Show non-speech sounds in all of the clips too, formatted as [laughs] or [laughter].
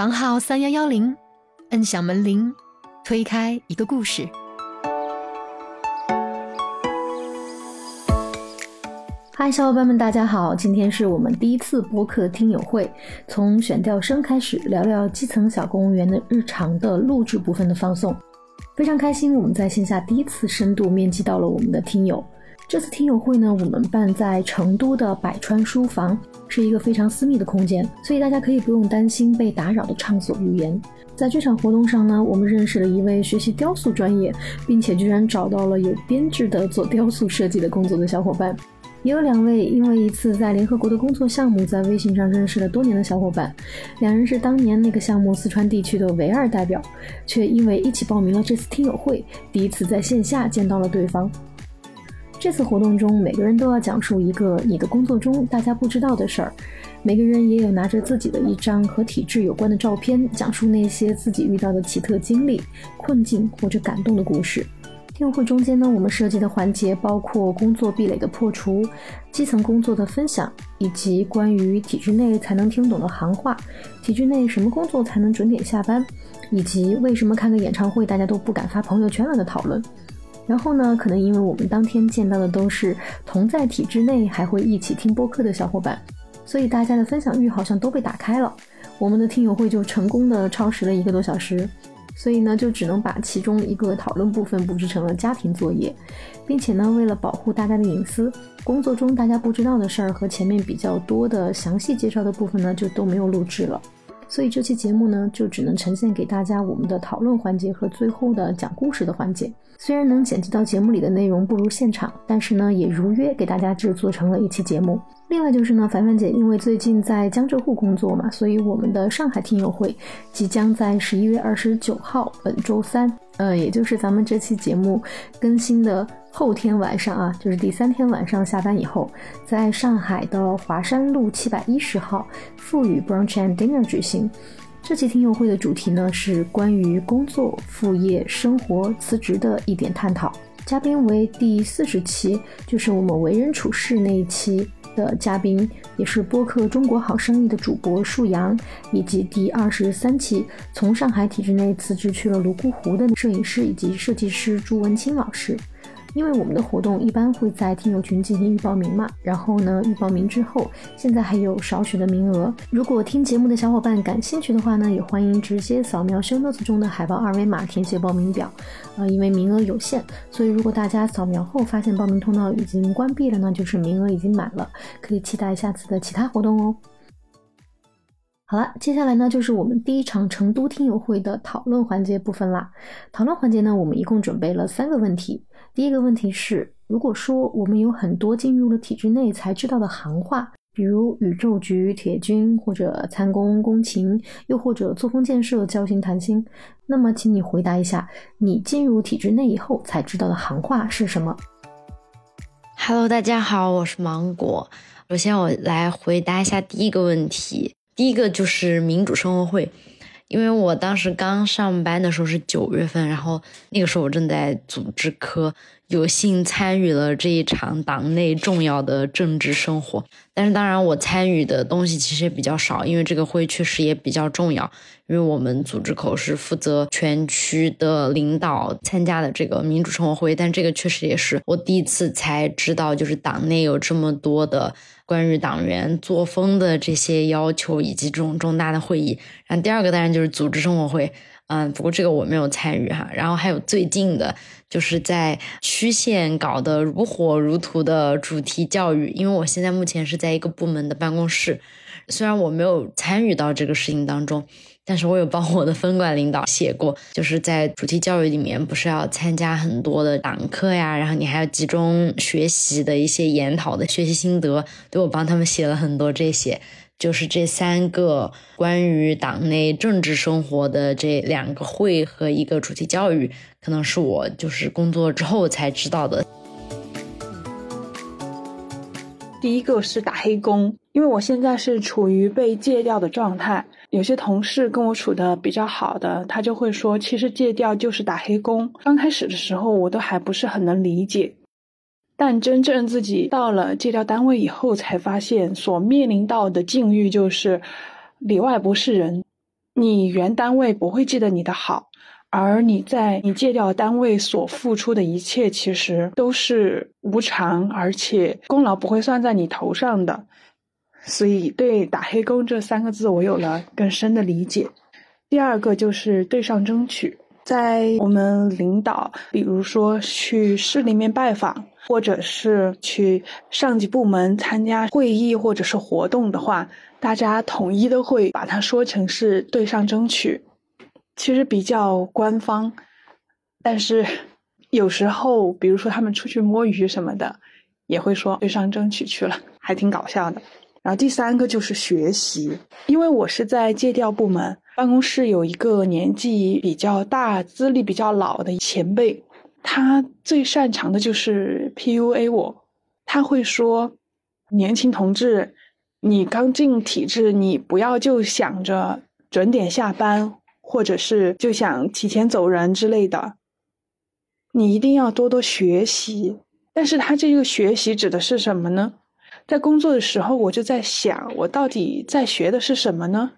房号三幺幺零，摁响门铃，推开一个故事。嗨，小伙伴们，大家好！今天是我们第一次播客听友会，从选调声开始聊聊基层小公务员的日常的录制部分的放送。非常开心，我们在线下第一次深度面基到了我们的听友。这次听友会呢，我们办在成都的百川书房，是一个非常私密的空间，所以大家可以不用担心被打扰的畅所欲言。在这场活动上呢，我们认识了一位学习雕塑专业，并且居然找到了有编制的做雕塑设计的工作的小伙伴。也有两位因为一次在联合国的工作项目，在微信上认识了多年的小伙伴，两人是当年那个项目四川地区的唯二代表，却因为一起报名了这次听友会，第一次在线下见到了对方。这次活动中，每个人都要讲述一个你的工作中大家不知道的事儿，每个人也有拿着自己的一张和体制有关的照片，讲述那些自己遇到的奇特经历、困境或者感动的故事。听友会中间呢，我们设计的环节包括工作壁垒的破除、基层工作的分享，以及关于体制内才能听懂的行话，体制内什么工作才能准点下班，以及为什么看个演唱会大家都不敢发朋友圈了的讨论。然后呢，可能因为我们当天见到的都是同在体制内还会一起听播客的小伙伴，所以大家的分享欲好像都被打开了，我们的听友会就成功的超时了一个多小时。所以呢，就只能把其中一个讨论部分布置成了家庭作业，并且呢，为了保护大家的隐私，工作中大家不知道的事儿和前面比较多的详细介绍的部分呢，就都没有录制了。所以这期节目呢，就只能呈现给大家我们的讨论环节和最后的讲故事的环节。虽然能剪辑到节目里的内容不如现场，但是呢，也如约给大家制作成了一期节目。另外就是呢，凡凡姐因为最近在江浙沪工作嘛，所以我们的上海听友会即将在十一月二十九号本周三，呃，也就是咱们这期节目更新的后天晚上啊，就是第三天晚上下班以后，在上海的华山路七百一十号富裕 Brunch and Dinner 举行。这期听友会的主题呢是关于工作、副业、生活、辞职的一点探讨。嘉宾为第四十期，就是我们为人处事那一期的嘉宾，也是播客《中国好生意》的主播树阳，以及第二十三期从上海体制内辞职去了泸沽湖的摄影师以及设计师朱文清老师。因为我们的活动一般会在听友群进行预报名嘛，然后呢，预报名之后，现在还有少许的名额。如果听节目的小伙伴感兴趣的话呢，也欢迎直接扫描 show notes 中的海报二维码填写报名表。呃，因为名额有限，所以如果大家扫描后发现报名通道已经关闭了呢，就是名额已经满了，可以期待下次的其他活动哦。好了，接下来呢就是我们第一场成都听友会的讨论环节部分啦。讨论环节呢，我们一共准备了三个问题。第一个问题是，如果说我们有很多进入了体制内才知道的行话，比如宇宙局、铁军，或者参工、工勤，又或者作风建设、交心谈心，那么请你回答一下，你进入体制内以后才知道的行话是什么？Hello，大家好，我是芒果。首先，我来回答一下第一个问题。第一个就是民主生活会，因为我当时刚上班的时候是九月份，然后那个时候我正在组织科。有幸参与了这一场党内重要的政治生活，但是当然我参与的东西其实也比较少，因为这个会确实也比较重要。因为我们组织口是负责全区的领导参加的这个民主生活会，但这个确实也是我第一次才知道，就是党内有这么多的关于党员作风的这些要求以及这种重大的会议。然后第二个当然就是组织生活会。嗯，不过这个我没有参与哈。然后还有最近的，就是在区县搞得如火如荼的主题教育。因为我现在目前是在一个部门的办公室，虽然我没有参与到这个事情当中，但是我有帮我的分管领导写过，就是在主题教育里面，不是要参加很多的党课呀，然后你还要集中学习的一些研讨的学习心得，对我帮他们写了很多这些。就是这三个关于党内政治生活的这两个会和一个主题教育，可能是我就是工作之后才知道的。第一个是打黑工，因为我现在是处于被戒掉的状态。有些同事跟我处的比较好的，他就会说，其实戒掉就是打黑工。刚开始的时候，我都还不是很能理解。但真正自己到了戒掉单位以后，才发现所面临到的境遇就是里外不是人。你原单位不会记得你的好，而你在你借调单位所付出的一切，其实都是无偿，而且功劳不会算在你头上的。所以，对“打黑工”这三个字，我有了更深的理解。第二个就是对上争取，在我们领导，比如说去市里面拜访，或者是去上级部门参加会议或者是活动的话，大家统一都会把它说成是对上争取，其实比较官方。但是有时候，比如说他们出去摸鱼什么的，也会说对上争取去了，还挺搞笑的。然后第三个就是学习，因为我是在借调部门，办公室有一个年纪比较大、资历比较老的前辈，他最擅长的就是 PUA 我。他会说：“年轻同志，你刚进体制，你不要就想着准点下班，或者是就想提前走人之类的，你一定要多多学习。”但是他这个学习指的是什么呢？在工作的时候，我就在想，我到底在学的是什么呢？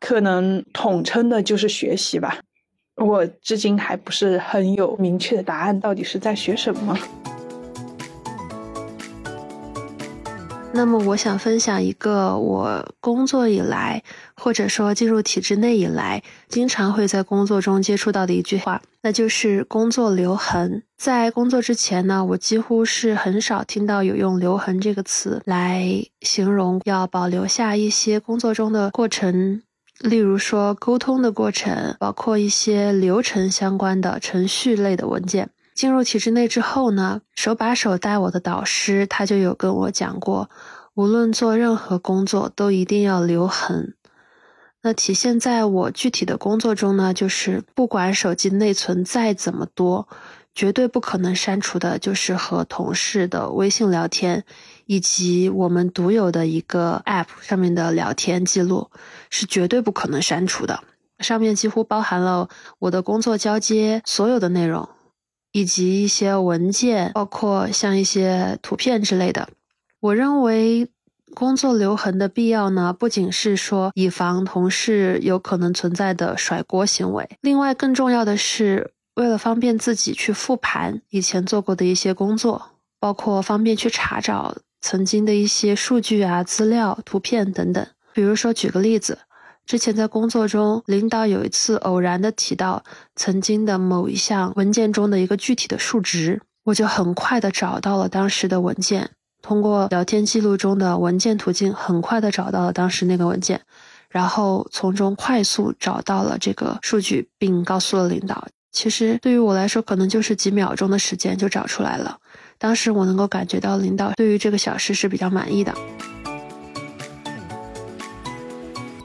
可能统称的就是学习吧。我至今还不是很有明确的答案，到底是在学什么。那么，我想分享一个我工作以来，或者说进入体制内以来，经常会在工作中接触到的一句话，那就是“工作留痕”。在工作之前呢，我几乎是很少听到有用“留痕”这个词来形容要保留下一些工作中的过程，例如说沟通的过程，包括一些流程相关的程序类的文件。进入体制内之后呢，手把手带我的导师，他就有跟我讲过，无论做任何工作都一定要留痕。那体现在我具体的工作中呢，就是不管手机内存再怎么多，绝对不可能删除的，就是和同事的微信聊天，以及我们独有的一个 App 上面的聊天记录，是绝对不可能删除的。上面几乎包含了我的工作交接所有的内容。以及一些文件，包括像一些图片之类的。我认为工作留痕的必要呢，不仅是说以防同事有可能存在的甩锅行为，另外更重要的是为了方便自己去复盘以前做过的一些工作，包括方便去查找曾经的一些数据啊、资料、图片等等。比如说，举个例子。之前在工作中，领导有一次偶然的提到曾经的某一项文件中的一个具体的数值，我就很快的找到了当时的文件，通过聊天记录中的文件途径，很快的找到了当时那个文件，然后从中快速找到了这个数据，并告诉了领导。其实对于我来说，可能就是几秒钟的时间就找出来了。当时我能够感觉到领导对于这个小事是比较满意的。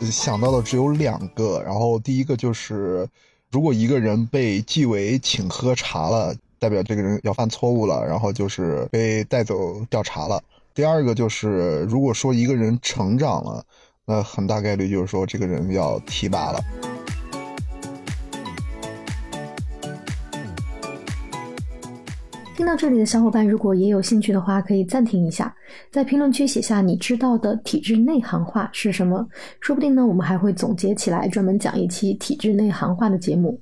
想到的只有两个，然后第一个就是，如果一个人被纪委请喝茶了，代表这个人要犯错误了，然后就是被带走调查了。第二个就是，如果说一个人成长了，那很大概率就是说这个人要提拔了。听到这里的小伙伴，如果也有兴趣的话，可以暂停一下，在评论区写下你知道的体制内行话是什么，说不定呢，我们还会总结起来，专门讲一期体制内行话的节目。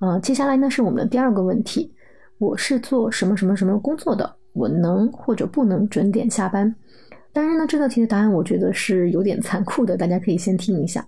嗯，接下来呢是我们的第二个问题，我是做什么什么什么工作的？我能或者不能准点下班？当然呢，这道题的答案我觉得是有点残酷的，大家可以先听一下。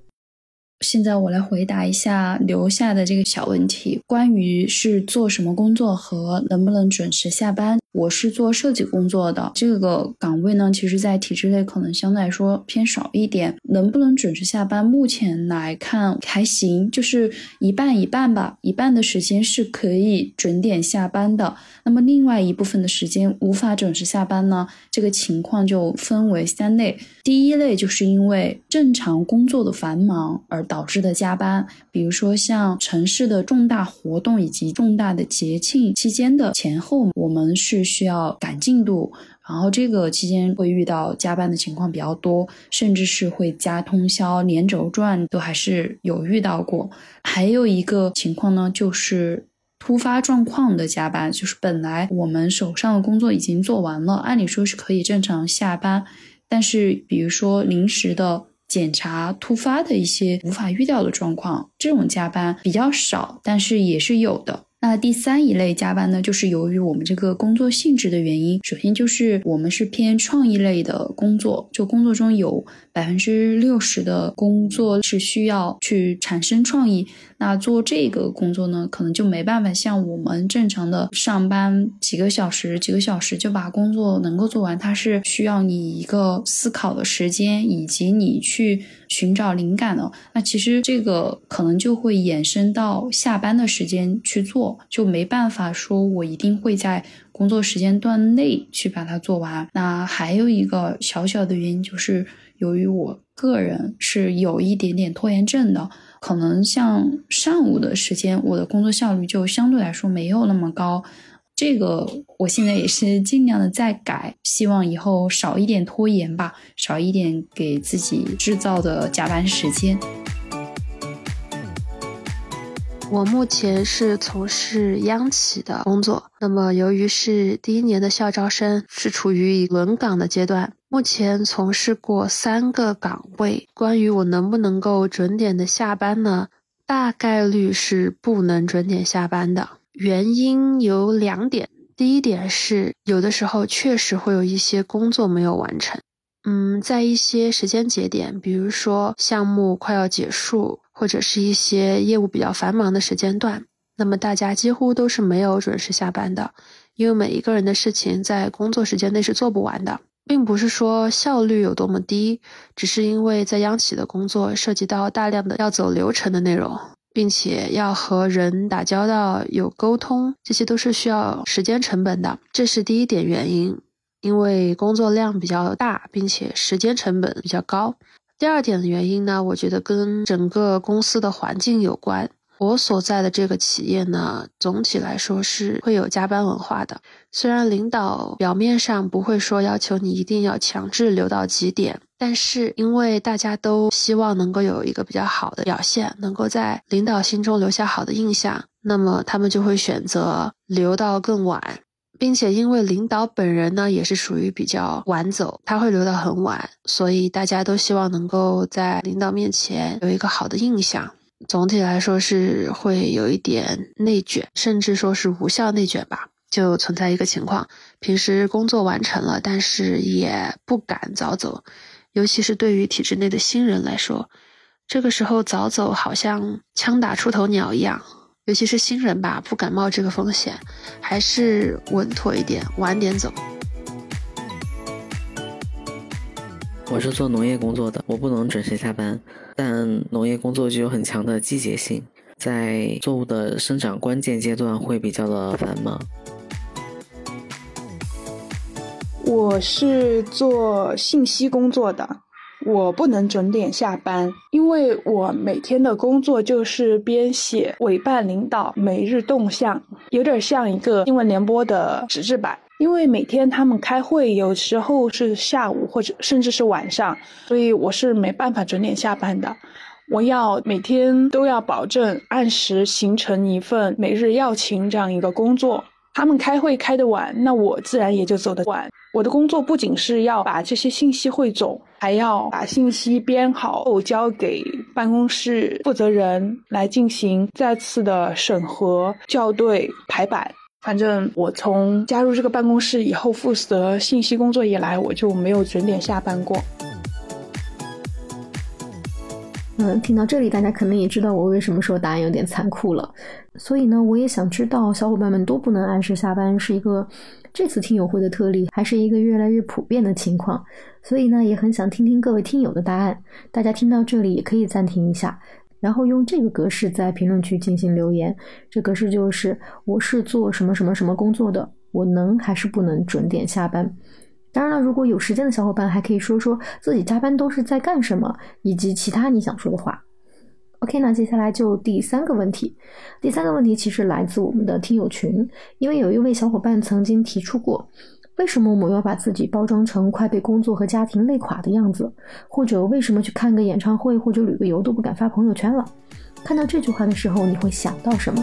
现在我来回答一下留下的这个小问题，关于是做什么工作和能不能准时下班。我是做设计工作的，这个岗位呢，其实，在体制内可能相对来说偏少一点。能不能准时下班？目前来看还行，就是一半一半吧。一半的时间是可以准点下班的，那么另外一部分的时间无法准时下班呢？这个情况就分为三类。第一类就是因为正常工作的繁忙而导致的加班，比如说像城市的重大活动以及重大的节庆期间的前后，我们是。需要赶进度，然后这个期间会遇到加班的情况比较多，甚至是会加通宵、连轴转，都还是有遇到过。还有一个情况呢，就是突发状况的加班，就是本来我们手上的工作已经做完了，按理说是可以正常下班，但是比如说临时的。检查突发的一些无法预料的状况，这种加班比较少，但是也是有的。那第三一类加班呢，就是由于我们这个工作性质的原因，首先就是我们是偏创意类的工作，就工作中有百分之六十的工作是需要去产生创意。那做这个工作呢，可能就没办法像我们正常的上班几个小时、几个小时就把工作能够做完，它是需要你一个思考的时间，以及你去寻找灵感的。那其实这个可能就会衍生到下班的时间去做，就没办法说我一定会在工作时间段内去把它做完。那还有一个小小的原因就是，由于我个人是有一点点拖延症的。可能像上午的时间，我的工作效率就相对来说没有那么高。这个我现在也是尽量的在改，希望以后少一点拖延吧，少一点给自己制造的加班时间。我目前是从事央企的工作，那么由于是第一年的校招生，是处于轮岗的阶段。目前从事过三个岗位，关于我能不能够准点的下班呢？大概率是不能准点下班的。原因有两点，第一点是有的时候确实会有一些工作没有完成，嗯，在一些时间节点，比如说项目快要结束，或者是一些业务比较繁忙的时间段，那么大家几乎都是没有准时下班的，因为每一个人的事情在工作时间内是做不完的。并不是说效率有多么低，只是因为在央企的工作涉及到大量的要走流程的内容，并且要和人打交道、有沟通，这些都是需要时间成本的。这是第一点原因，因为工作量比较大，并且时间成本比较高。第二点的原因呢，我觉得跟整个公司的环境有关。我所在的这个企业呢，总体来说是会有加班文化的。虽然领导表面上不会说要求你一定要强制留到几点，但是因为大家都希望能够有一个比较好的表现，能够在领导心中留下好的印象，那么他们就会选择留到更晚，并且因为领导本人呢也是属于比较晚走，他会留到很晚，所以大家都希望能够在领导面前有一个好的印象。总体来说是会有一点内卷，甚至说是无效内卷吧。就存在一个情况，平时工作完成了，但是也不敢早走，尤其是对于体制内的新人来说，这个时候早走好像枪打出头鸟一样。尤其是新人吧，不敢冒这个风险，还是稳妥一点，晚点走。我是做农业工作的，我不能准时下班，但农业工作具有很强的季节性，在作物的生长关键阶段会比较的繁忙。我是做信息工作的，我不能准点下班，因为我每天的工作就是编写委办领导每日动向，有点像一个新闻联播的纸质版。因为每天他们开会，有时候是下午或者甚至是晚上，所以我是没办法准点下班的。我要每天都要保证按时形成一份每日要勤这样一个工作。他们开会开得晚，那我自然也就走得晚。我的工作不仅是要把这些信息汇总，还要把信息编好后交给办公室负责人来进行再次的审核、校对、排版。反正我从加入这个办公室以后，负责信息工作以来，我就没有准点下班过。嗯，听到这里，大家可能也知道我为什么说答案有点残酷了。所以呢，我也想知道，小伙伴们都不能按时下班，是一个这次听友会的特例，还是一个越来越普遍的情况？所以呢，也很想听听各位听友的答案。大家听到这里也可以暂停一下。然后用这个格式在评论区进行留言，这格式就是我是做什么什么什么工作的，我能还是不能准点下班？当然了，如果有时间的小伙伴还可以说说自己加班都是在干什么，以及其他你想说的话。OK，那接下来就第三个问题，第三个问题其实来自我们的听友群，因为有一位小伙伴曾经提出过。为什么我们要把自己包装成快被工作和家庭累垮的样子？或者为什么去看个演唱会或者旅个游都不敢发朋友圈了？看到这句话的时候，你会想到什么？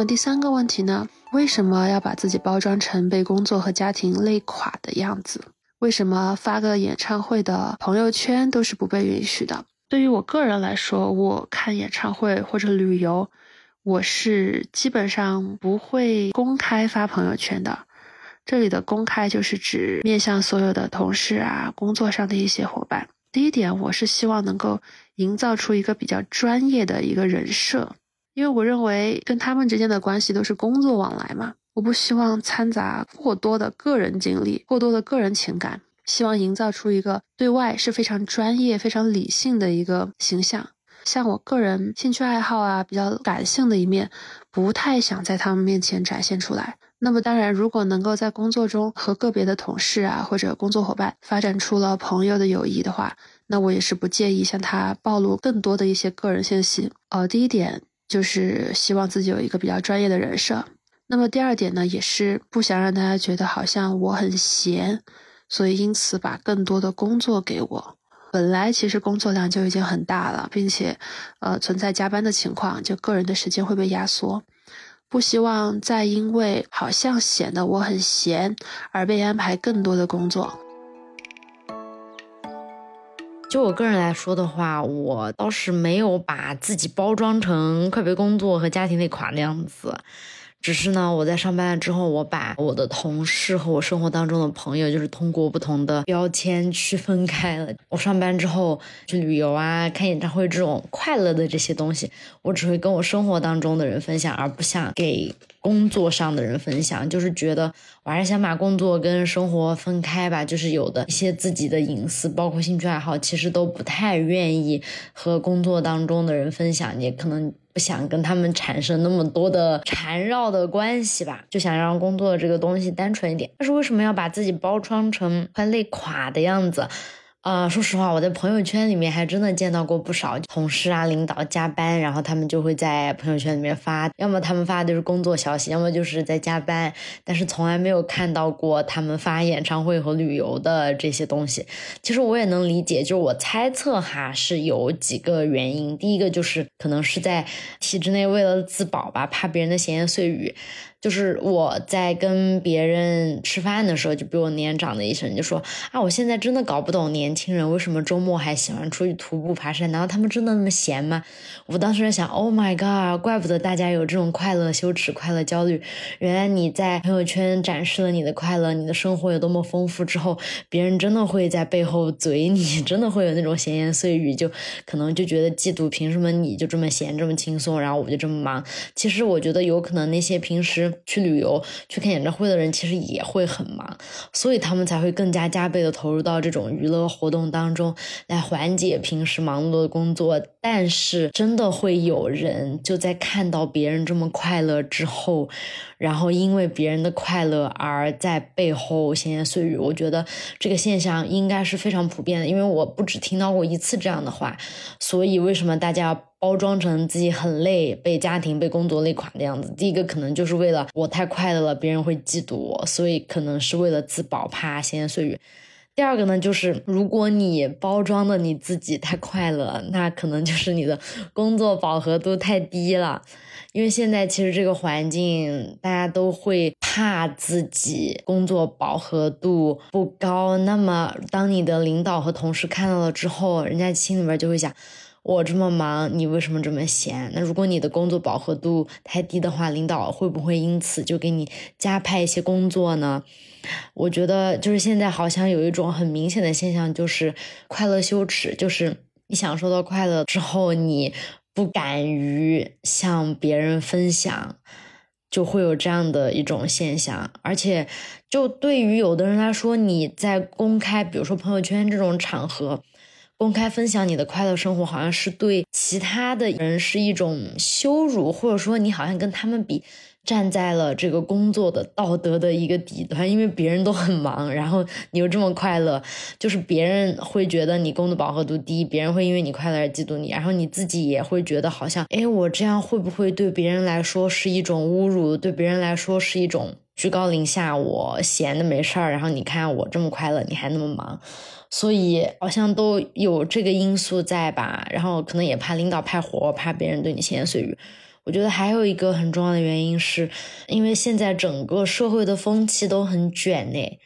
么第三个问题呢？为什么要把自己包装成被工作和家庭累垮的样子？为什么发个演唱会的朋友圈都是不被允许的？对于我个人来说，我看演唱会或者旅游，我是基本上不会公开发朋友圈的。这里的公开就是指面向所有的同事啊，工作上的一些伙伴。第一点，我是希望能够营造出一个比较专业的一个人设，因为我认为跟他们之间的关系都是工作往来嘛，我不希望掺杂过多的个人经历、过多的个人情感，希望营造出一个对外是非常专业、非常理性的一个形象。像我个人兴趣爱好啊，比较感性的一面，不太想在他们面前展现出来。那么当然，如果能够在工作中和个别的同事啊或者工作伙伴发展出了朋友的友谊的话，那我也是不介意向他暴露更多的一些个人信息。呃，第一点就是希望自己有一个比较专业的人设。那么第二点呢，也是不想让大家觉得好像我很闲，所以因此把更多的工作给我。本来其实工作量就已经很大了，并且呃存在加班的情况，就个人的时间会被压缩。不希望再因为好像显得我很闲而被安排更多的工作。就我个人来说的话，我倒是没有把自己包装成快被工作和家庭累垮的样子。只是呢，我在上班了之后，我把我的同事和我生活当中的朋友，就是通过不同的标签区分开了。我上班之后去旅游啊、看演唱会这种快乐的这些东西，我只会跟我生活当中的人分享，而不想给工作上的人分享。就是觉得还是想把工作跟生活分开吧。就是有的一些自己的隐私，包括兴趣爱好，其实都不太愿意和工作当中的人分享，也可能。不想跟他们产生那么多的缠绕的关系吧，就想让工作这个东西单纯一点。但是为什么要把自己包装成快累垮的样子？啊，说实话，我在朋友圈里面还真的见到过不少同事啊、领导加班，然后他们就会在朋友圈里面发，要么他们发的就是工作消息，要么就是在加班，但是从来没有看到过他们发演唱会和旅游的这些东西。其实我也能理解，就是我猜测哈是有几个原因，第一个就是可能是在体制内为了自保吧，怕别人的闲言碎语。就是我在跟别人吃饭的时候，就比我年长的医生就说啊，我现在真的搞不懂年轻人为什么周末还喜欢出去徒步爬山，难道他们真的那么闲吗？我当时在想，Oh my god，怪不得大家有这种快乐羞耻、快乐焦虑。原来你在朋友圈展示了你的快乐，你的生活有多么丰富之后，别人真的会在背后嘴你，真的会有那种闲言碎语，就可能就觉得嫉妒，凭什么你就这么闲、这么轻松，然后我就这么忙？其实我觉得有可能那些平时。去旅游、去看演唱会的人，其实也会很忙，所以他们才会更加加倍的投入到这种娱乐活动当中，来缓解平时忙碌的工作。但是，真的会有人就在看到别人这么快乐之后，然后因为别人的快乐而在背后闲言碎语。我觉得这个现象应该是非常普遍的，因为我不止听到过一次这样的话。所以，为什么大家？包装成自己很累，被家庭、被工作累垮的样子。第一个可能就是为了我太快乐了，别人会嫉妒我，所以可能是为了自保，怕闲言碎语。第二个呢，就是如果你包装的你自己太快乐，那可能就是你的工作饱和度太低了。因为现在其实这个环境，大家都会怕自己工作饱和度不高。那么当你的领导和同事看到了之后，人家心里面就会想。我这么忙，你为什么这么闲？那如果你的工作饱和度太低的话，领导会不会因此就给你加派一些工作呢？我觉得就是现在好像有一种很明显的现象，就是快乐羞耻，就是你享受到快乐之后，你不敢于向别人分享，就会有这样的一种现象。而且，就对于有的人来说，你在公开，比如说朋友圈这种场合。公开分享你的快乐生活，好像是对其他的人是一种羞辱，或者说你好像跟他们比，站在了这个工作的道德的一个底端，因为别人都很忙，然后你又这么快乐，就是别人会觉得你工作饱和度低，别人会因为你快乐而嫉妒你，然后你自己也会觉得好像，哎，我这样会不会对别人来说是一种侮辱，对别人来说是一种居高临下，我闲的没事儿，然后你看我这么快乐，你还那么忙。所以好像都有这个因素在吧，然后可能也怕领导派活，怕别人对你闲言碎语。我觉得还有一个很重要的原因是，因为现在整个社会的风气都很卷呢，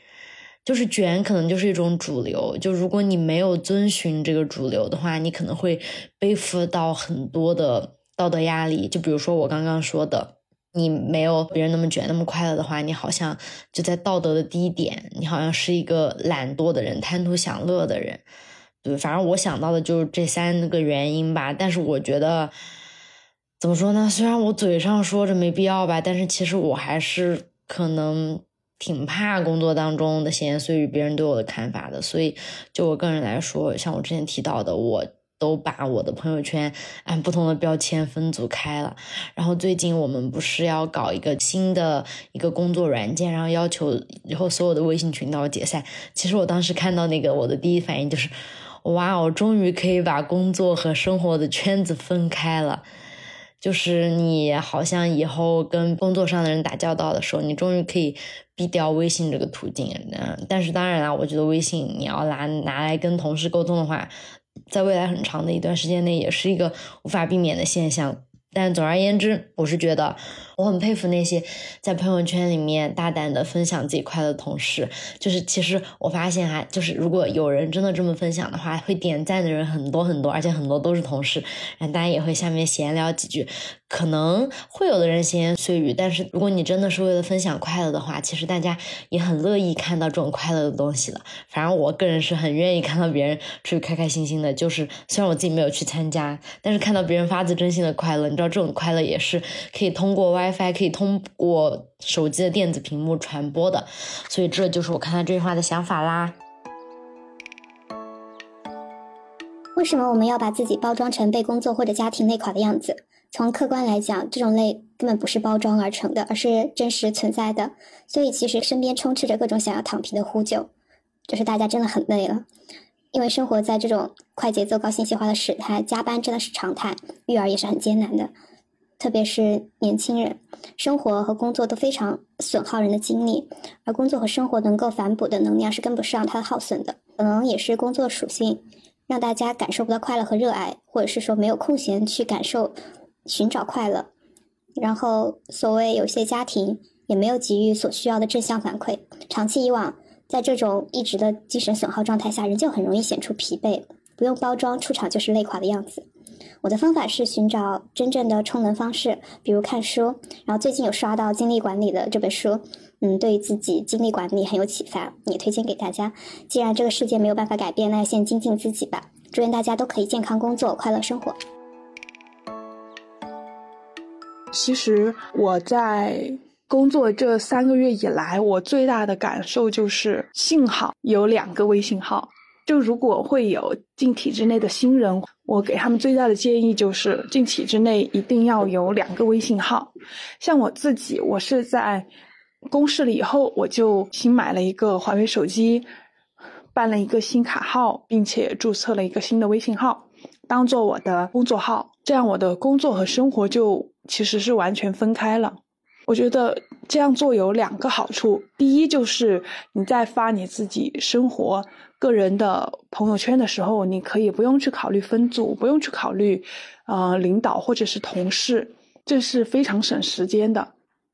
就是卷可能就是一种主流。就如果你没有遵循这个主流的话，你可能会背负到很多的道德压力。就比如说我刚刚说的，你没有别人那么卷、那么快乐的话，你好像就在道德的低点，你好像是一个懒惰的人、贪图享乐的人。对，反正我想到的就是这三个原因吧。但是我觉得。怎么说呢？虽然我嘴上说着没必要吧，但是其实我还是可能挺怕工作当中的闲言碎语，别人对我的看法的。所以，就我个人来说，像我之前提到的，我都把我的朋友圈按不同的标签分组开了。然后最近我们不是要搞一个新的一个工作软件，然后要求以后所有的微信群都要解散。其实我当时看到那个，我的第一反应就是，哇，我终于可以把工作和生活的圈子分开了。就是你好像以后跟工作上的人打交道的时候，你终于可以避掉微信这个途径。嗯，但是当然啦，我觉得微信你要拿拿来跟同事沟通的话，在未来很长的一段时间内，也是一个无法避免的现象。但总而言之，我是觉得我很佩服那些在朋友圈里面大胆的分享自己快乐的同事。就是其实我发现哈，就是如果有人真的这么分享的话，会点赞的人很多很多，而且很多都是同事，然后大家也会下面闲聊几句。可能会有的人闲言碎语，但是如果你真的是为了分享快乐的话，其实大家也很乐意看到这种快乐的东西了。反正我个人是很愿意看到别人出去开开心心的，就是虽然我自己没有去参加，但是看到别人发自真心的快乐，你知道这种快乐也是可以通过外 WiFi，可以通过手机的电子屏幕传播的。所以这就是我看到这句话的想法啦。为什么我们要把自己包装成被工作或者家庭累垮的样子？从客观来讲，这种累根本不是包装而成的，而是真实存在的。所以，其实身边充斥着各种想要躺平的呼救，就是大家真的很累了。因为生活在这种快节奏、高信息化的时代，加班真的是常态，育儿也是很艰难的。特别是年轻人，生活和工作都非常损耗人的精力，而工作和生活能够反哺的能量是跟不上它的耗损的。可能也是工作属性，让大家感受不到快乐和热爱，或者是说没有空闲去感受。寻找快乐，然后所谓有些家庭也没有给予所需要的正向反馈，长期以往，在这种一直的精神损耗状态下，人就很容易显出疲惫，不用包装，出场就是累垮的样子。我的方法是寻找真正的充能方式，比如看书，然后最近有刷到精力管理的这本书，嗯，对于自己精力管理很有启发，也推荐给大家。既然这个世界没有办法改变，那先精进自己吧。祝愿大家都可以健康工作，快乐生活。其实我在工作这三个月以来，我最大的感受就是，幸好有两个微信号。就如果会有进体制内的新人，我给他们最大的建议就是，进体制内一定要有两个微信号。像我自己，我是在公示了以后，我就新买了一个华为手机，办了一个新卡号，并且注册了一个新的微信号，当做我的工作号。这样我的工作和生活就。其实是完全分开了。我觉得这样做有两个好处：第一，就是你在发你自己生活、个人的朋友圈的时候，你可以不用去考虑分组，不用去考虑，呃，领导或者是同事，这是非常省时间的，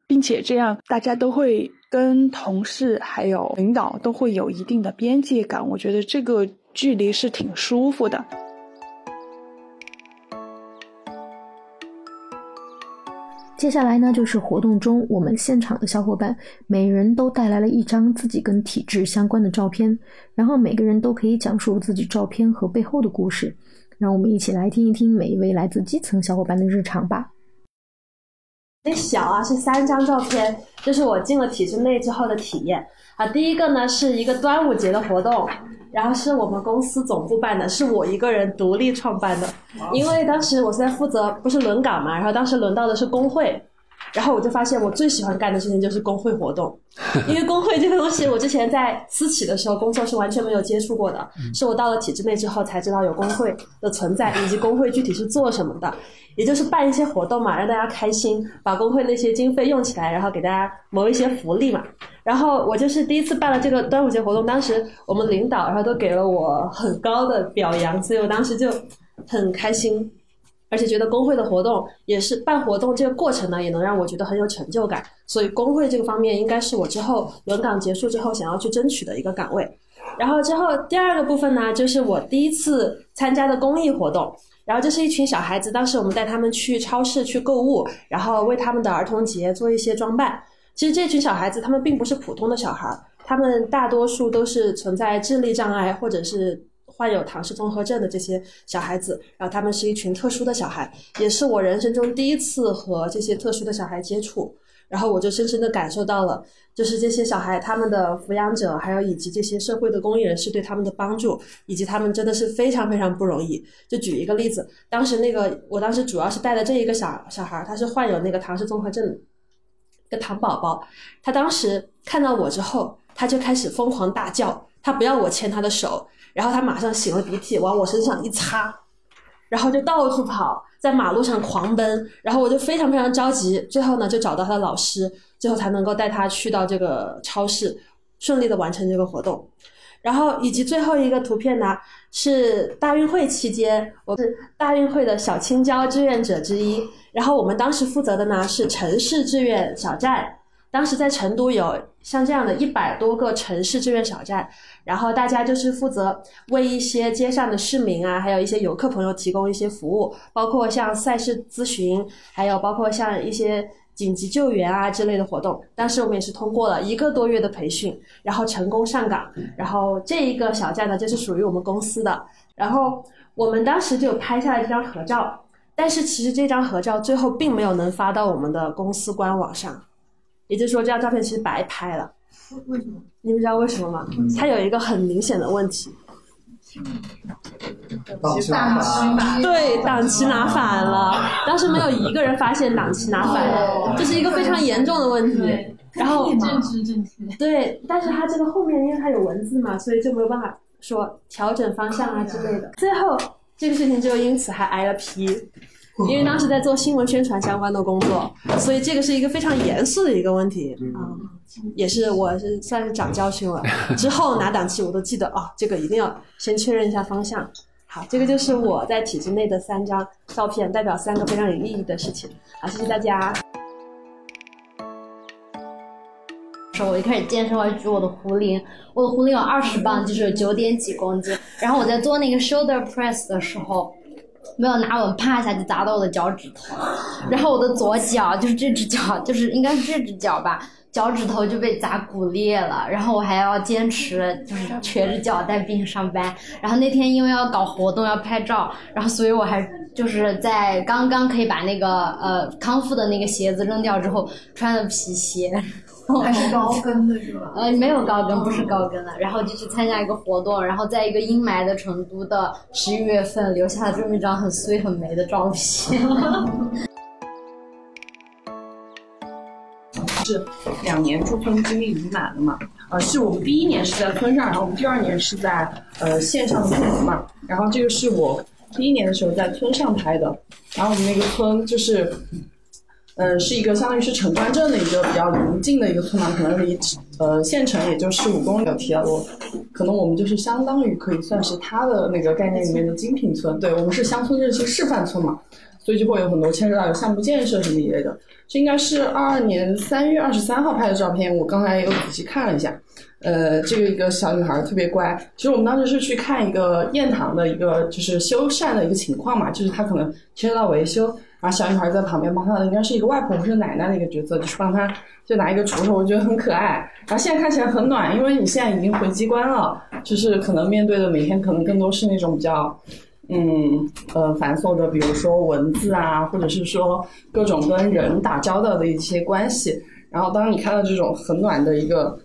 并且这样大家都会跟同事还有领导都会有一定的边界感。我觉得这个距离是挺舒服的。接下来呢，就是活动中我们现场的小伙伴，每人都带来了一张自己跟体质相关的照片，然后每个人都可以讲述自己照片和背后的故事。让我们一起来听一听每一位来自基层小伙伴的日常吧。那小啊，是三张照片，这是我进了体制内之后的体验啊。第一个呢，是一个端午节的活动。然后是我们公司总部办的，是我一个人独立创办的，因为当时我是在负责，不是轮岗嘛，然后当时轮到的是工会，然后我就发现我最喜欢干的事情就是工会活动，[laughs] 因为工会这个东西我之前在私企的时候工作是完全没有接触过的，是我到了体制内之后才知道有工会的存在，以及工会具体是做什么的。也就是办一些活动嘛，让大家开心，把工会那些经费用起来，然后给大家谋一些福利嘛。然后我就是第一次办了这个端午节活动，当时我们领导然后都给了我很高的表扬，所以我当时就很开心。而且觉得工会的活动也是办活动这个过程呢，也能让我觉得很有成就感。所以工会这个方面应该是我之后轮岗结束之后想要去争取的一个岗位。然后之后第二个部分呢，就是我第一次参加的公益活动。然后这是一群小孩子，当时我们带他们去超市去购物，然后为他们的儿童节做一些装扮。其实这群小孩子他们并不是普通的小孩，他们大多数都是存在智力障碍或者是患有唐氏综合症的这些小孩子。然后他们是一群特殊的小孩，也是我人生中第一次和这些特殊的小孩接触。然后我就深深的感受到了，就是这些小孩他们的抚养者，还有以及这些社会的公益人士对他们的帮助，以及他们真的是非常非常不容易。就举一个例子，当时那个我当时主要是带的这一个小小孩，他是患有那个唐氏综合症，个糖宝宝。他当时看到我之后，他就开始疯狂大叫，他不要我牵他的手，然后他马上擤了鼻涕往我身上一擦，然后就到处跑。在马路上狂奔，然后我就非常非常着急，最后呢就找到他的老师，最后才能够带他去到这个超市，顺利的完成这个活动。然后以及最后一个图片呢，是大运会期间，我是大运会的小青椒志愿者之一。然后我们当时负责的呢是城市志愿小站。当时在成都有像这样的一百多个城市志愿小站，然后大家就是负责为一些街上的市民啊，还有一些游客朋友提供一些服务，包括像赛事咨询，还有包括像一些紧急救援啊之类的活动。当时我们也是通过了一个多月的培训，然后成功上岗。然后这一个小站呢，就是属于我们公司的。然后我们当时就拍下了这张合照，但是其实这张合照最后并没有能发到我们的公司官网上。也就是说，这张照片其实白拍了。为什么？你们知道为什么吗？它有一个很明显的问题。档期拿反。对，档期拿反了。当时没有一个人发现档期拿反了，这是一个非常严重的问题。然后政治正确。对，但是它这个后面因为它有文字嘛，所以就没有办法说调整方向啊之类的。最后这个事情就因此还挨了批。因为当时在做新闻宣传相关的工作，所以这个是一个非常严肃的一个问题啊，也是我是算是长教训了。[laughs] 之后拿档期我都记得啊，这个一定要先确认一下方向。好，这个就是我在体制内的三张照片，代表三个非常有意义的事情。好，谢谢大家。说我一开始健身，我要举我的壶铃，我的壶铃有二十磅，就是九点几公斤。然后我在做那个 shoulder press 的时候。没有拿稳，啪一下就砸到我的脚趾头，[laughs] 然后我的左脚就是这只脚，就是应该是这只脚吧，脚趾头就被砸骨裂了。然后我还要坚持，就是瘸着脚带病上班。然后那天因为要搞活动要拍照，然后所以我还就是在刚刚可以把那个呃康复的那个鞋子扔掉之后，穿的皮鞋。[laughs] 还是高跟的是吧？呃，没有高跟，不是高跟的。然后就去参加一个活动，然后在一个阴霾的成都的十一月份，留下了这么一张很碎很霉的照片。[laughs] 是两年驻村经历已满了嘛？呃，是我们第一年是在村上，然后我们第二年是在呃线上的部门嘛。然后这个是我第一年的时候在村上拍的，然后我们那个村就是。嗯，是一个相当于是城关镇的一个比较临近的一个村嘛，可能离呃县城也就十五公里的铁路，可能我们就是相当于可以算是它的那个概念里面的精品村。对我们是乡村振兴示范村嘛，所以就会有很多牵扯到有项目建设什么一类的。这应该是二二年三月二十三号拍的照片，我刚才也有仔细看了一下。呃，这个一个小女孩特别乖。其实我们当时是去看一个堰塘的一个就是修缮的一个情况嘛，就是它可能牵涉到维修。然后小女孩在旁边帮她的应该是一个外婆或者奶奶的一个角色，就是帮她就拿一个锄头，我觉得很可爱。然后现在看起来很暖，因为你现在已经回机关了，就是可能面对的每天可能更多是那种比较，嗯呃繁琐的，比如说文字啊，或者是说各种跟人打交道的一些关系。然后当你看到这种很暖的一个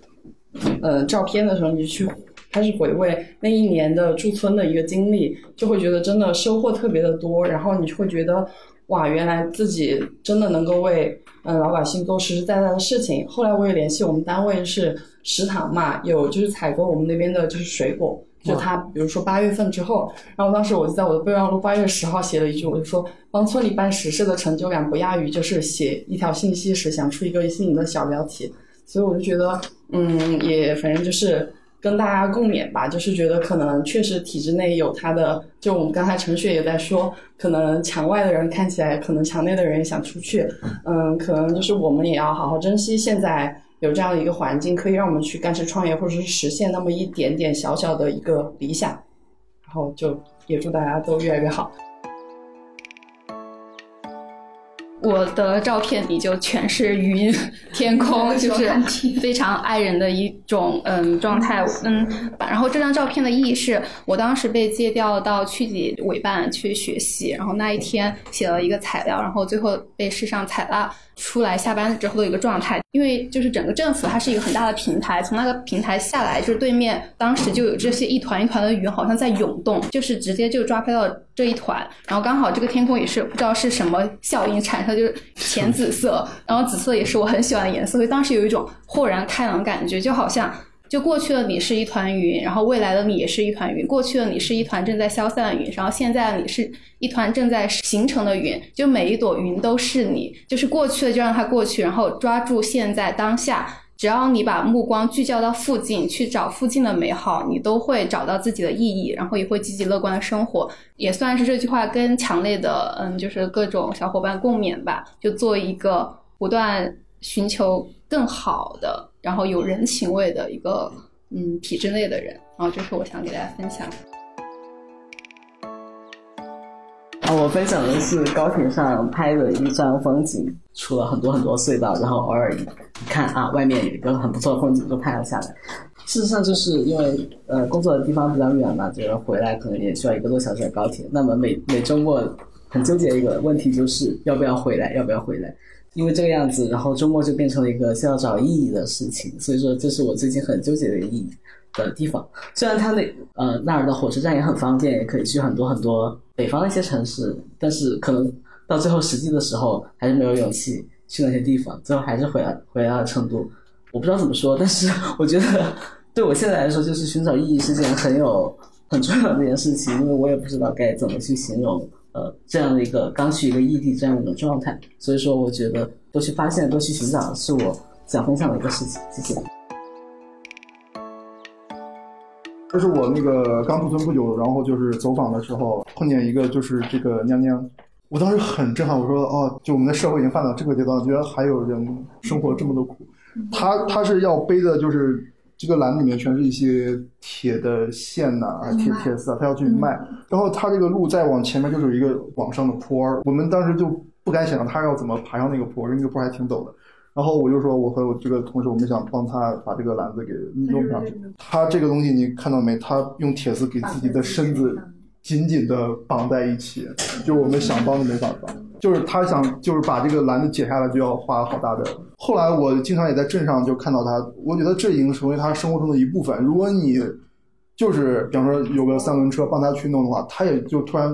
呃照片的时候，你就去开始回味那一年的驻村的一个经历，就会觉得真的收获特别的多。然后你就会觉得。哇，原来自己真的能够为嗯老百姓做实实在在的事情。后来我也联系我们单位是食堂嘛，有就是采购我们那边的就是水果，就他比如说八月份之后，然后当时我就在我的备忘录八月十号写了一句，我就说帮村里办实事的成就感不亚于就是写一条信息时想出一个新颖的小标题，所以我就觉得嗯也反正就是。跟大家共勉吧，就是觉得可能确实体制内有它的，就我们刚才陈雪也在说，可能墙外的人看起来，可能墙内的人也想出去，嗯，可能就是我们也要好好珍惜现在有这样的一个环境，可以让我们去干事创业，或者是实现那么一点点小小的一个理想，然后就也祝大家都越来越好。我的照片里就全是云、天空，[laughs] 就是非常爱人的一种嗯状态。嗯，然后这张照片的意义是我当时被借调到区级委办去学习，然后那一天写了一个材料，然后最后被市上采纳。出来下班之后的一个状态，因为就是整个政府它是一个很大的平台，从那个平台下来，就是对面当时就有这些一团一团的云，好像在涌动，就是直接就抓拍到这一团，然后刚好这个天空也是不知道是什么效应产生，就是浅紫色，[laughs] 然后紫色也是我很喜欢的颜色，所以当时有一种豁然开朗的感觉，就好像。就过去的你是一团云，然后未来的你也是一团云。过去的你是一团正在消散的云，然后现在的你是一团正在形成的云。就每一朵云都是你，就是过去的就让它过去，然后抓住现在当下。只要你把目光聚焦到附近，去找附近的美好，你都会找到自己的意义，然后也会积极乐观的生活。也算是这句话跟强烈的嗯，就是各种小伙伴共勉吧。就做一个不断寻求更好的。然后有人情味的一个嗯体制内的人，然后这是我想给大家分享。啊，我分享的是高铁上拍的一张风景，出了很多很多隧道，然后偶尔一看啊，外面有一个很不错的风景，就拍了下来。事实上，就是因为呃工作的地方比较远嘛，就是回来可能也需要一个多小时的高铁。那么每每周末很纠结一个问题，就是要不要回来，要不要回来。因为这个样子，然后周末就变成了一个需要找意义的事情，所以说这是我最近很纠结的意义的地方。虽然它那呃那儿的火车站也很方便，也可以去很多很多北方的一些城市，但是可能到最后实际的时候还是没有勇气去那些地方，最后还是回来回来了成都。我不知道怎么说，但是我觉得对我现在来说，就是寻找意义是件很有很重要的一件事情，因为我也不知道该怎么去形容。呃，这样的一个刚去一个异地这样的状态，所以说我觉得多去发现、多去寻找，是我想分享的一个事情。谢谢。这是我那个刚驻村不久，然后就是走访的时候碰见一个就是这个娘娘，我当时很震撼，我说哦，就我们的社会已经发展到这个阶段，居然还有人生活这么多苦。他他是要背的，就是。这个篮里面全是一些铁的线呐，啊铁铁丝啊，他要去卖。然后他这个路再往前面就是有一个往上的坡儿，我们当时就不敢想他要怎么爬上那个坡，因为那个坡还挺陡的。然后我就说，我和我这个同事，我们想帮他把这个篮子给弄上去。他这个东西你看到没？他用铁丝给自己的身子。紧紧的绑在一起，就我们想帮都没法帮。就是他想，就是把这个篮子解下来，就要花好大的。后来我经常也在镇上就看到他，我觉得这已经成为他生活中的一部分。如果你就是比方说有个三轮车帮他去弄的话，他也就突然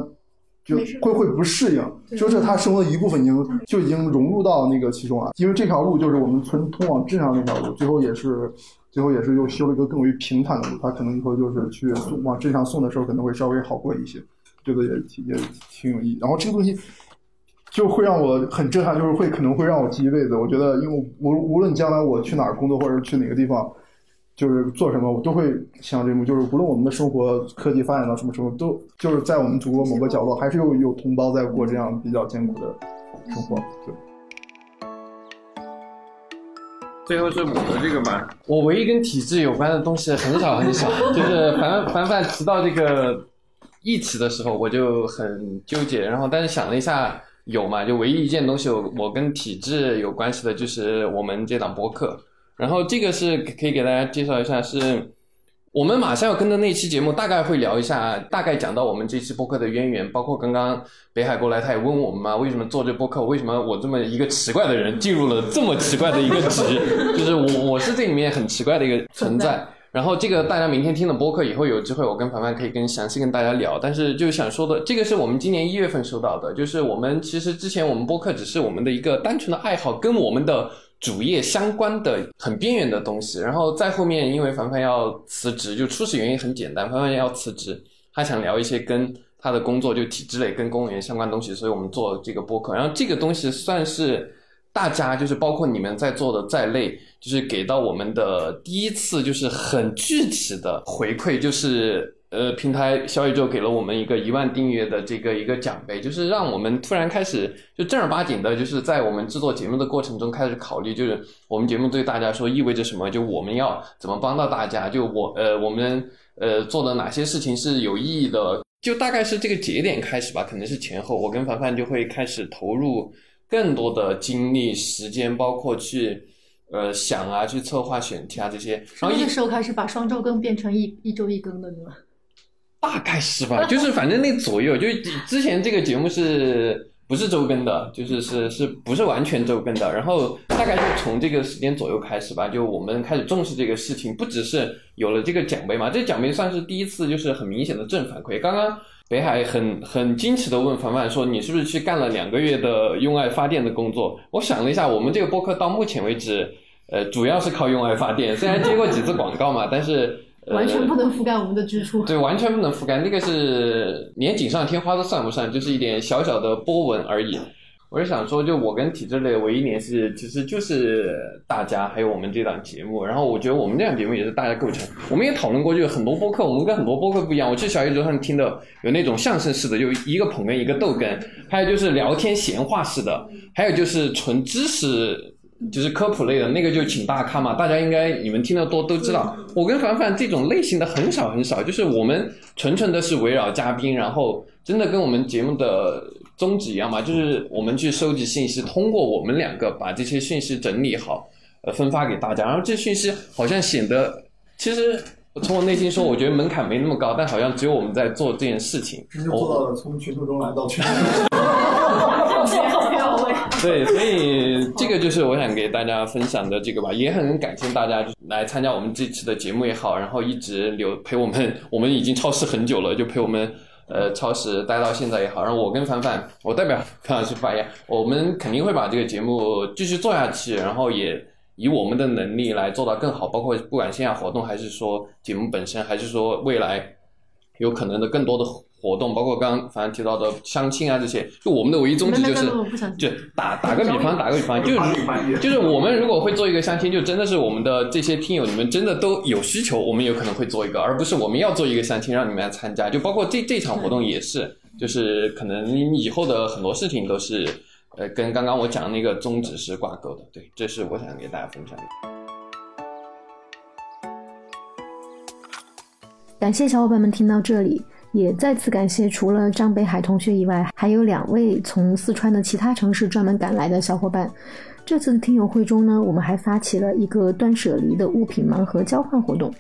就会会不适应，就是他生活的一部分已经就已经融入到那个其中了。因为这条路就是我们村通往镇上那条路，最后也是。最后也是又修了一个更为平坦的路，他可能以后就是去送往镇上送的时候可能会稍微好过一些，这个也挺也挺有意义。然后这个东西就会让我很震撼，就是会可能会让我记一辈子。我觉得，因为无无论将来我去哪儿工作，或者是去哪个地方，就是做什么，我都会想这幕。就是无论我们的生活科技发展到什么时候，都就是在我们祖国某个角落，还是有有同胞在过这样比较艰苦的生活。对。最后是我的这个吧，我唯一跟体制有关的东西很少很少，就是凡凡凡提到这个议题的时候，我就很纠结，然后但是想了一下，有嘛，就唯一一件东西我跟体制有关系的，就是我们这档播客，然后这个是可以给大家介绍一下是。我们马上要跟的那期节目，大概会聊一下，大概讲到我们这期播客的渊源，包括刚刚北海过来，他也问我们嘛，为什么做这播客？为什么我这么一个奇怪的人进入了这么奇怪的一个职？[laughs] 就是我，我是这里面很奇怪的一个存在。然后这个大家明天听了播客，以后有机会我跟凡凡可以跟详细跟大家聊。但是就是想说的，这个是我们今年一月份收到的，就是我们其实之前我们播客只是我们的一个单纯的爱好，跟我们的。主业相关的很边缘的东西，然后在后面，因为凡凡要辞职，就初始原因很简单，凡凡要辞职，他想聊一些跟他的工作就体制类跟公务员相关东西，所以我们做这个播客。然后这个东西算是大家就是包括你们在座的在内，就是给到我们的第一次就是很具体的回馈，就是呃，平台小宇宙给了我们一个一万订阅的这个一个奖杯，就是让我们突然开始就正儿八经的，就是在我们制作节目的过程中开始考虑，就是我们节目对大家说意味着什么，就我们要怎么帮到大家，就我呃我们呃做的哪些事情是有意义的，就大概是这个节点开始吧，可能是前后，我跟凡凡就会开始投入。更多的精力、时间，包括去呃想啊，去策划选题啊这些。什么时候开始把双周更变成一一周一更的呢？大概是吧，就是反正那左右，就之前这个节目是不是周更的，就是是是不是完全周更的。然后大概就从这个时间左右开始吧，就我们开始重视这个事情，不只是有了这个奖杯嘛，这奖杯算是第一次，就是很明显的正反馈。刚刚。北海很很惊奇的问凡凡说：“你是不是去干了两个月的用爱发电的工作？”我想了一下，我们这个播客到目前为止，呃，主要是靠用爱发电。虽然接过几次广告嘛，但是完全不能覆盖我们的支出。对，完全不能覆盖，那个是连锦上添花都算不上，就是一点小小的波纹而已。我是想说，就我跟体制内唯一联系，其实就是大家，还有我们这档节目。然后我觉得我们这档节目也是大家构成。我们也讨论过，就很多播客，我们跟很多播客不一样。我去小宇宙上听的有那种相声式的，就一个捧哏一个逗哏；还有就是聊天闲话式的；还有就是纯知识，就是科普类的，那个就请大咖嘛。大家应该你们听得多都知道。我跟凡凡这种类型的很少很少，就是我们纯纯的是围绕嘉宾，然后真的跟我们节目的。宗旨一样嘛，就是我们去收集信息，通过我们两个把这些信息整理好，呃，分发给大家。然后这信息好像显得，其实从我内心说，我觉得门槛没那么高，但好像只有我们在做这件事情。就做到了从群途中来到群。[laughs] [laughs] [laughs] 对，所以这个就是我想给大家分享的这个吧，也很感谢大家来参加我们这次的节目也好，然后一直留陪我们，我们已经超时很久了，就陪我们。呃，超时待到现在也好，然后我跟凡凡，我代表范老师发言，我们肯定会把这个节目继续做下去，然后也以我们的能力来做到更好，包括不管线下活动，还是说节目本身，还是说未来有可能的更多的。活动包括刚刚反正提到的相亲啊这些，就我们的唯一宗旨就是，就打打个比方，打个比方，就是就是我们如果会做一个相亲，就真的是我们的这些听友，你们真的都有需求，我们有可能会做一个，而不是我们要做一个相亲让你们来参加。就包括这这场活动也是，就是可能以后的很多事情都是，呃，跟刚刚我讲的那个宗旨是挂钩的。对，这是我想给大家分享的。感谢小伙伴们听到这里。也再次感谢除了张北海同学以外，还有两位从四川的其他城市专门赶来的小伙伴。这次的听友会中呢，我们还发起了一个断舍离的物品盲盒交换活动。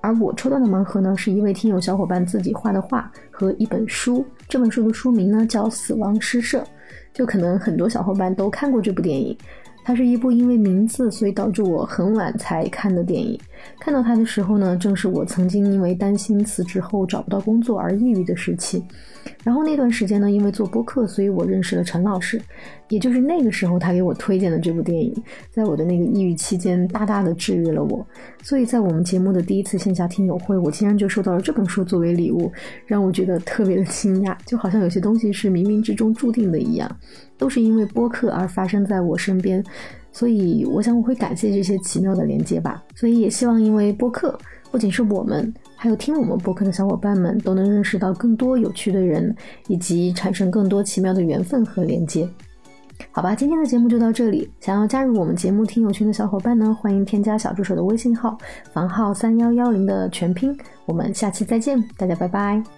而我抽到的盲盒呢，是一位听友小伙伴自己画的画和一本书。这本书的书名呢叫《死亡诗社》，就可能很多小伙伴都看过这部电影。它是一部因为名字，所以导致我很晚才看的电影。看到它的时候呢，正是我曾经因为担心辞职后找不到工作而抑郁的时期。然后那段时间呢，因为做播客，所以我认识了陈老师。也就是那个时候，他给我推荐的这部电影，在我的那个抑郁期间，大大的治愈了我。所以在我们节目的第一次线下听友会，我竟然就收到了这本书作为礼物，让我觉得特别的惊讶，就好像有些东西是冥冥之中注定的一样。都是因为播客而发生在我身边，所以我想我会感谢这些奇妙的连接吧。所以也希望因为播客，不仅是我们，还有听我们播客的小伙伴们都能认识到更多有趣的人，以及产生更多奇妙的缘分和连接。好吧，今天的节目就到这里。想要加入我们节目听友群的小伙伴呢，欢迎添加小助手的微信号房号三幺幺零的全拼。我们下期再见，大家拜拜。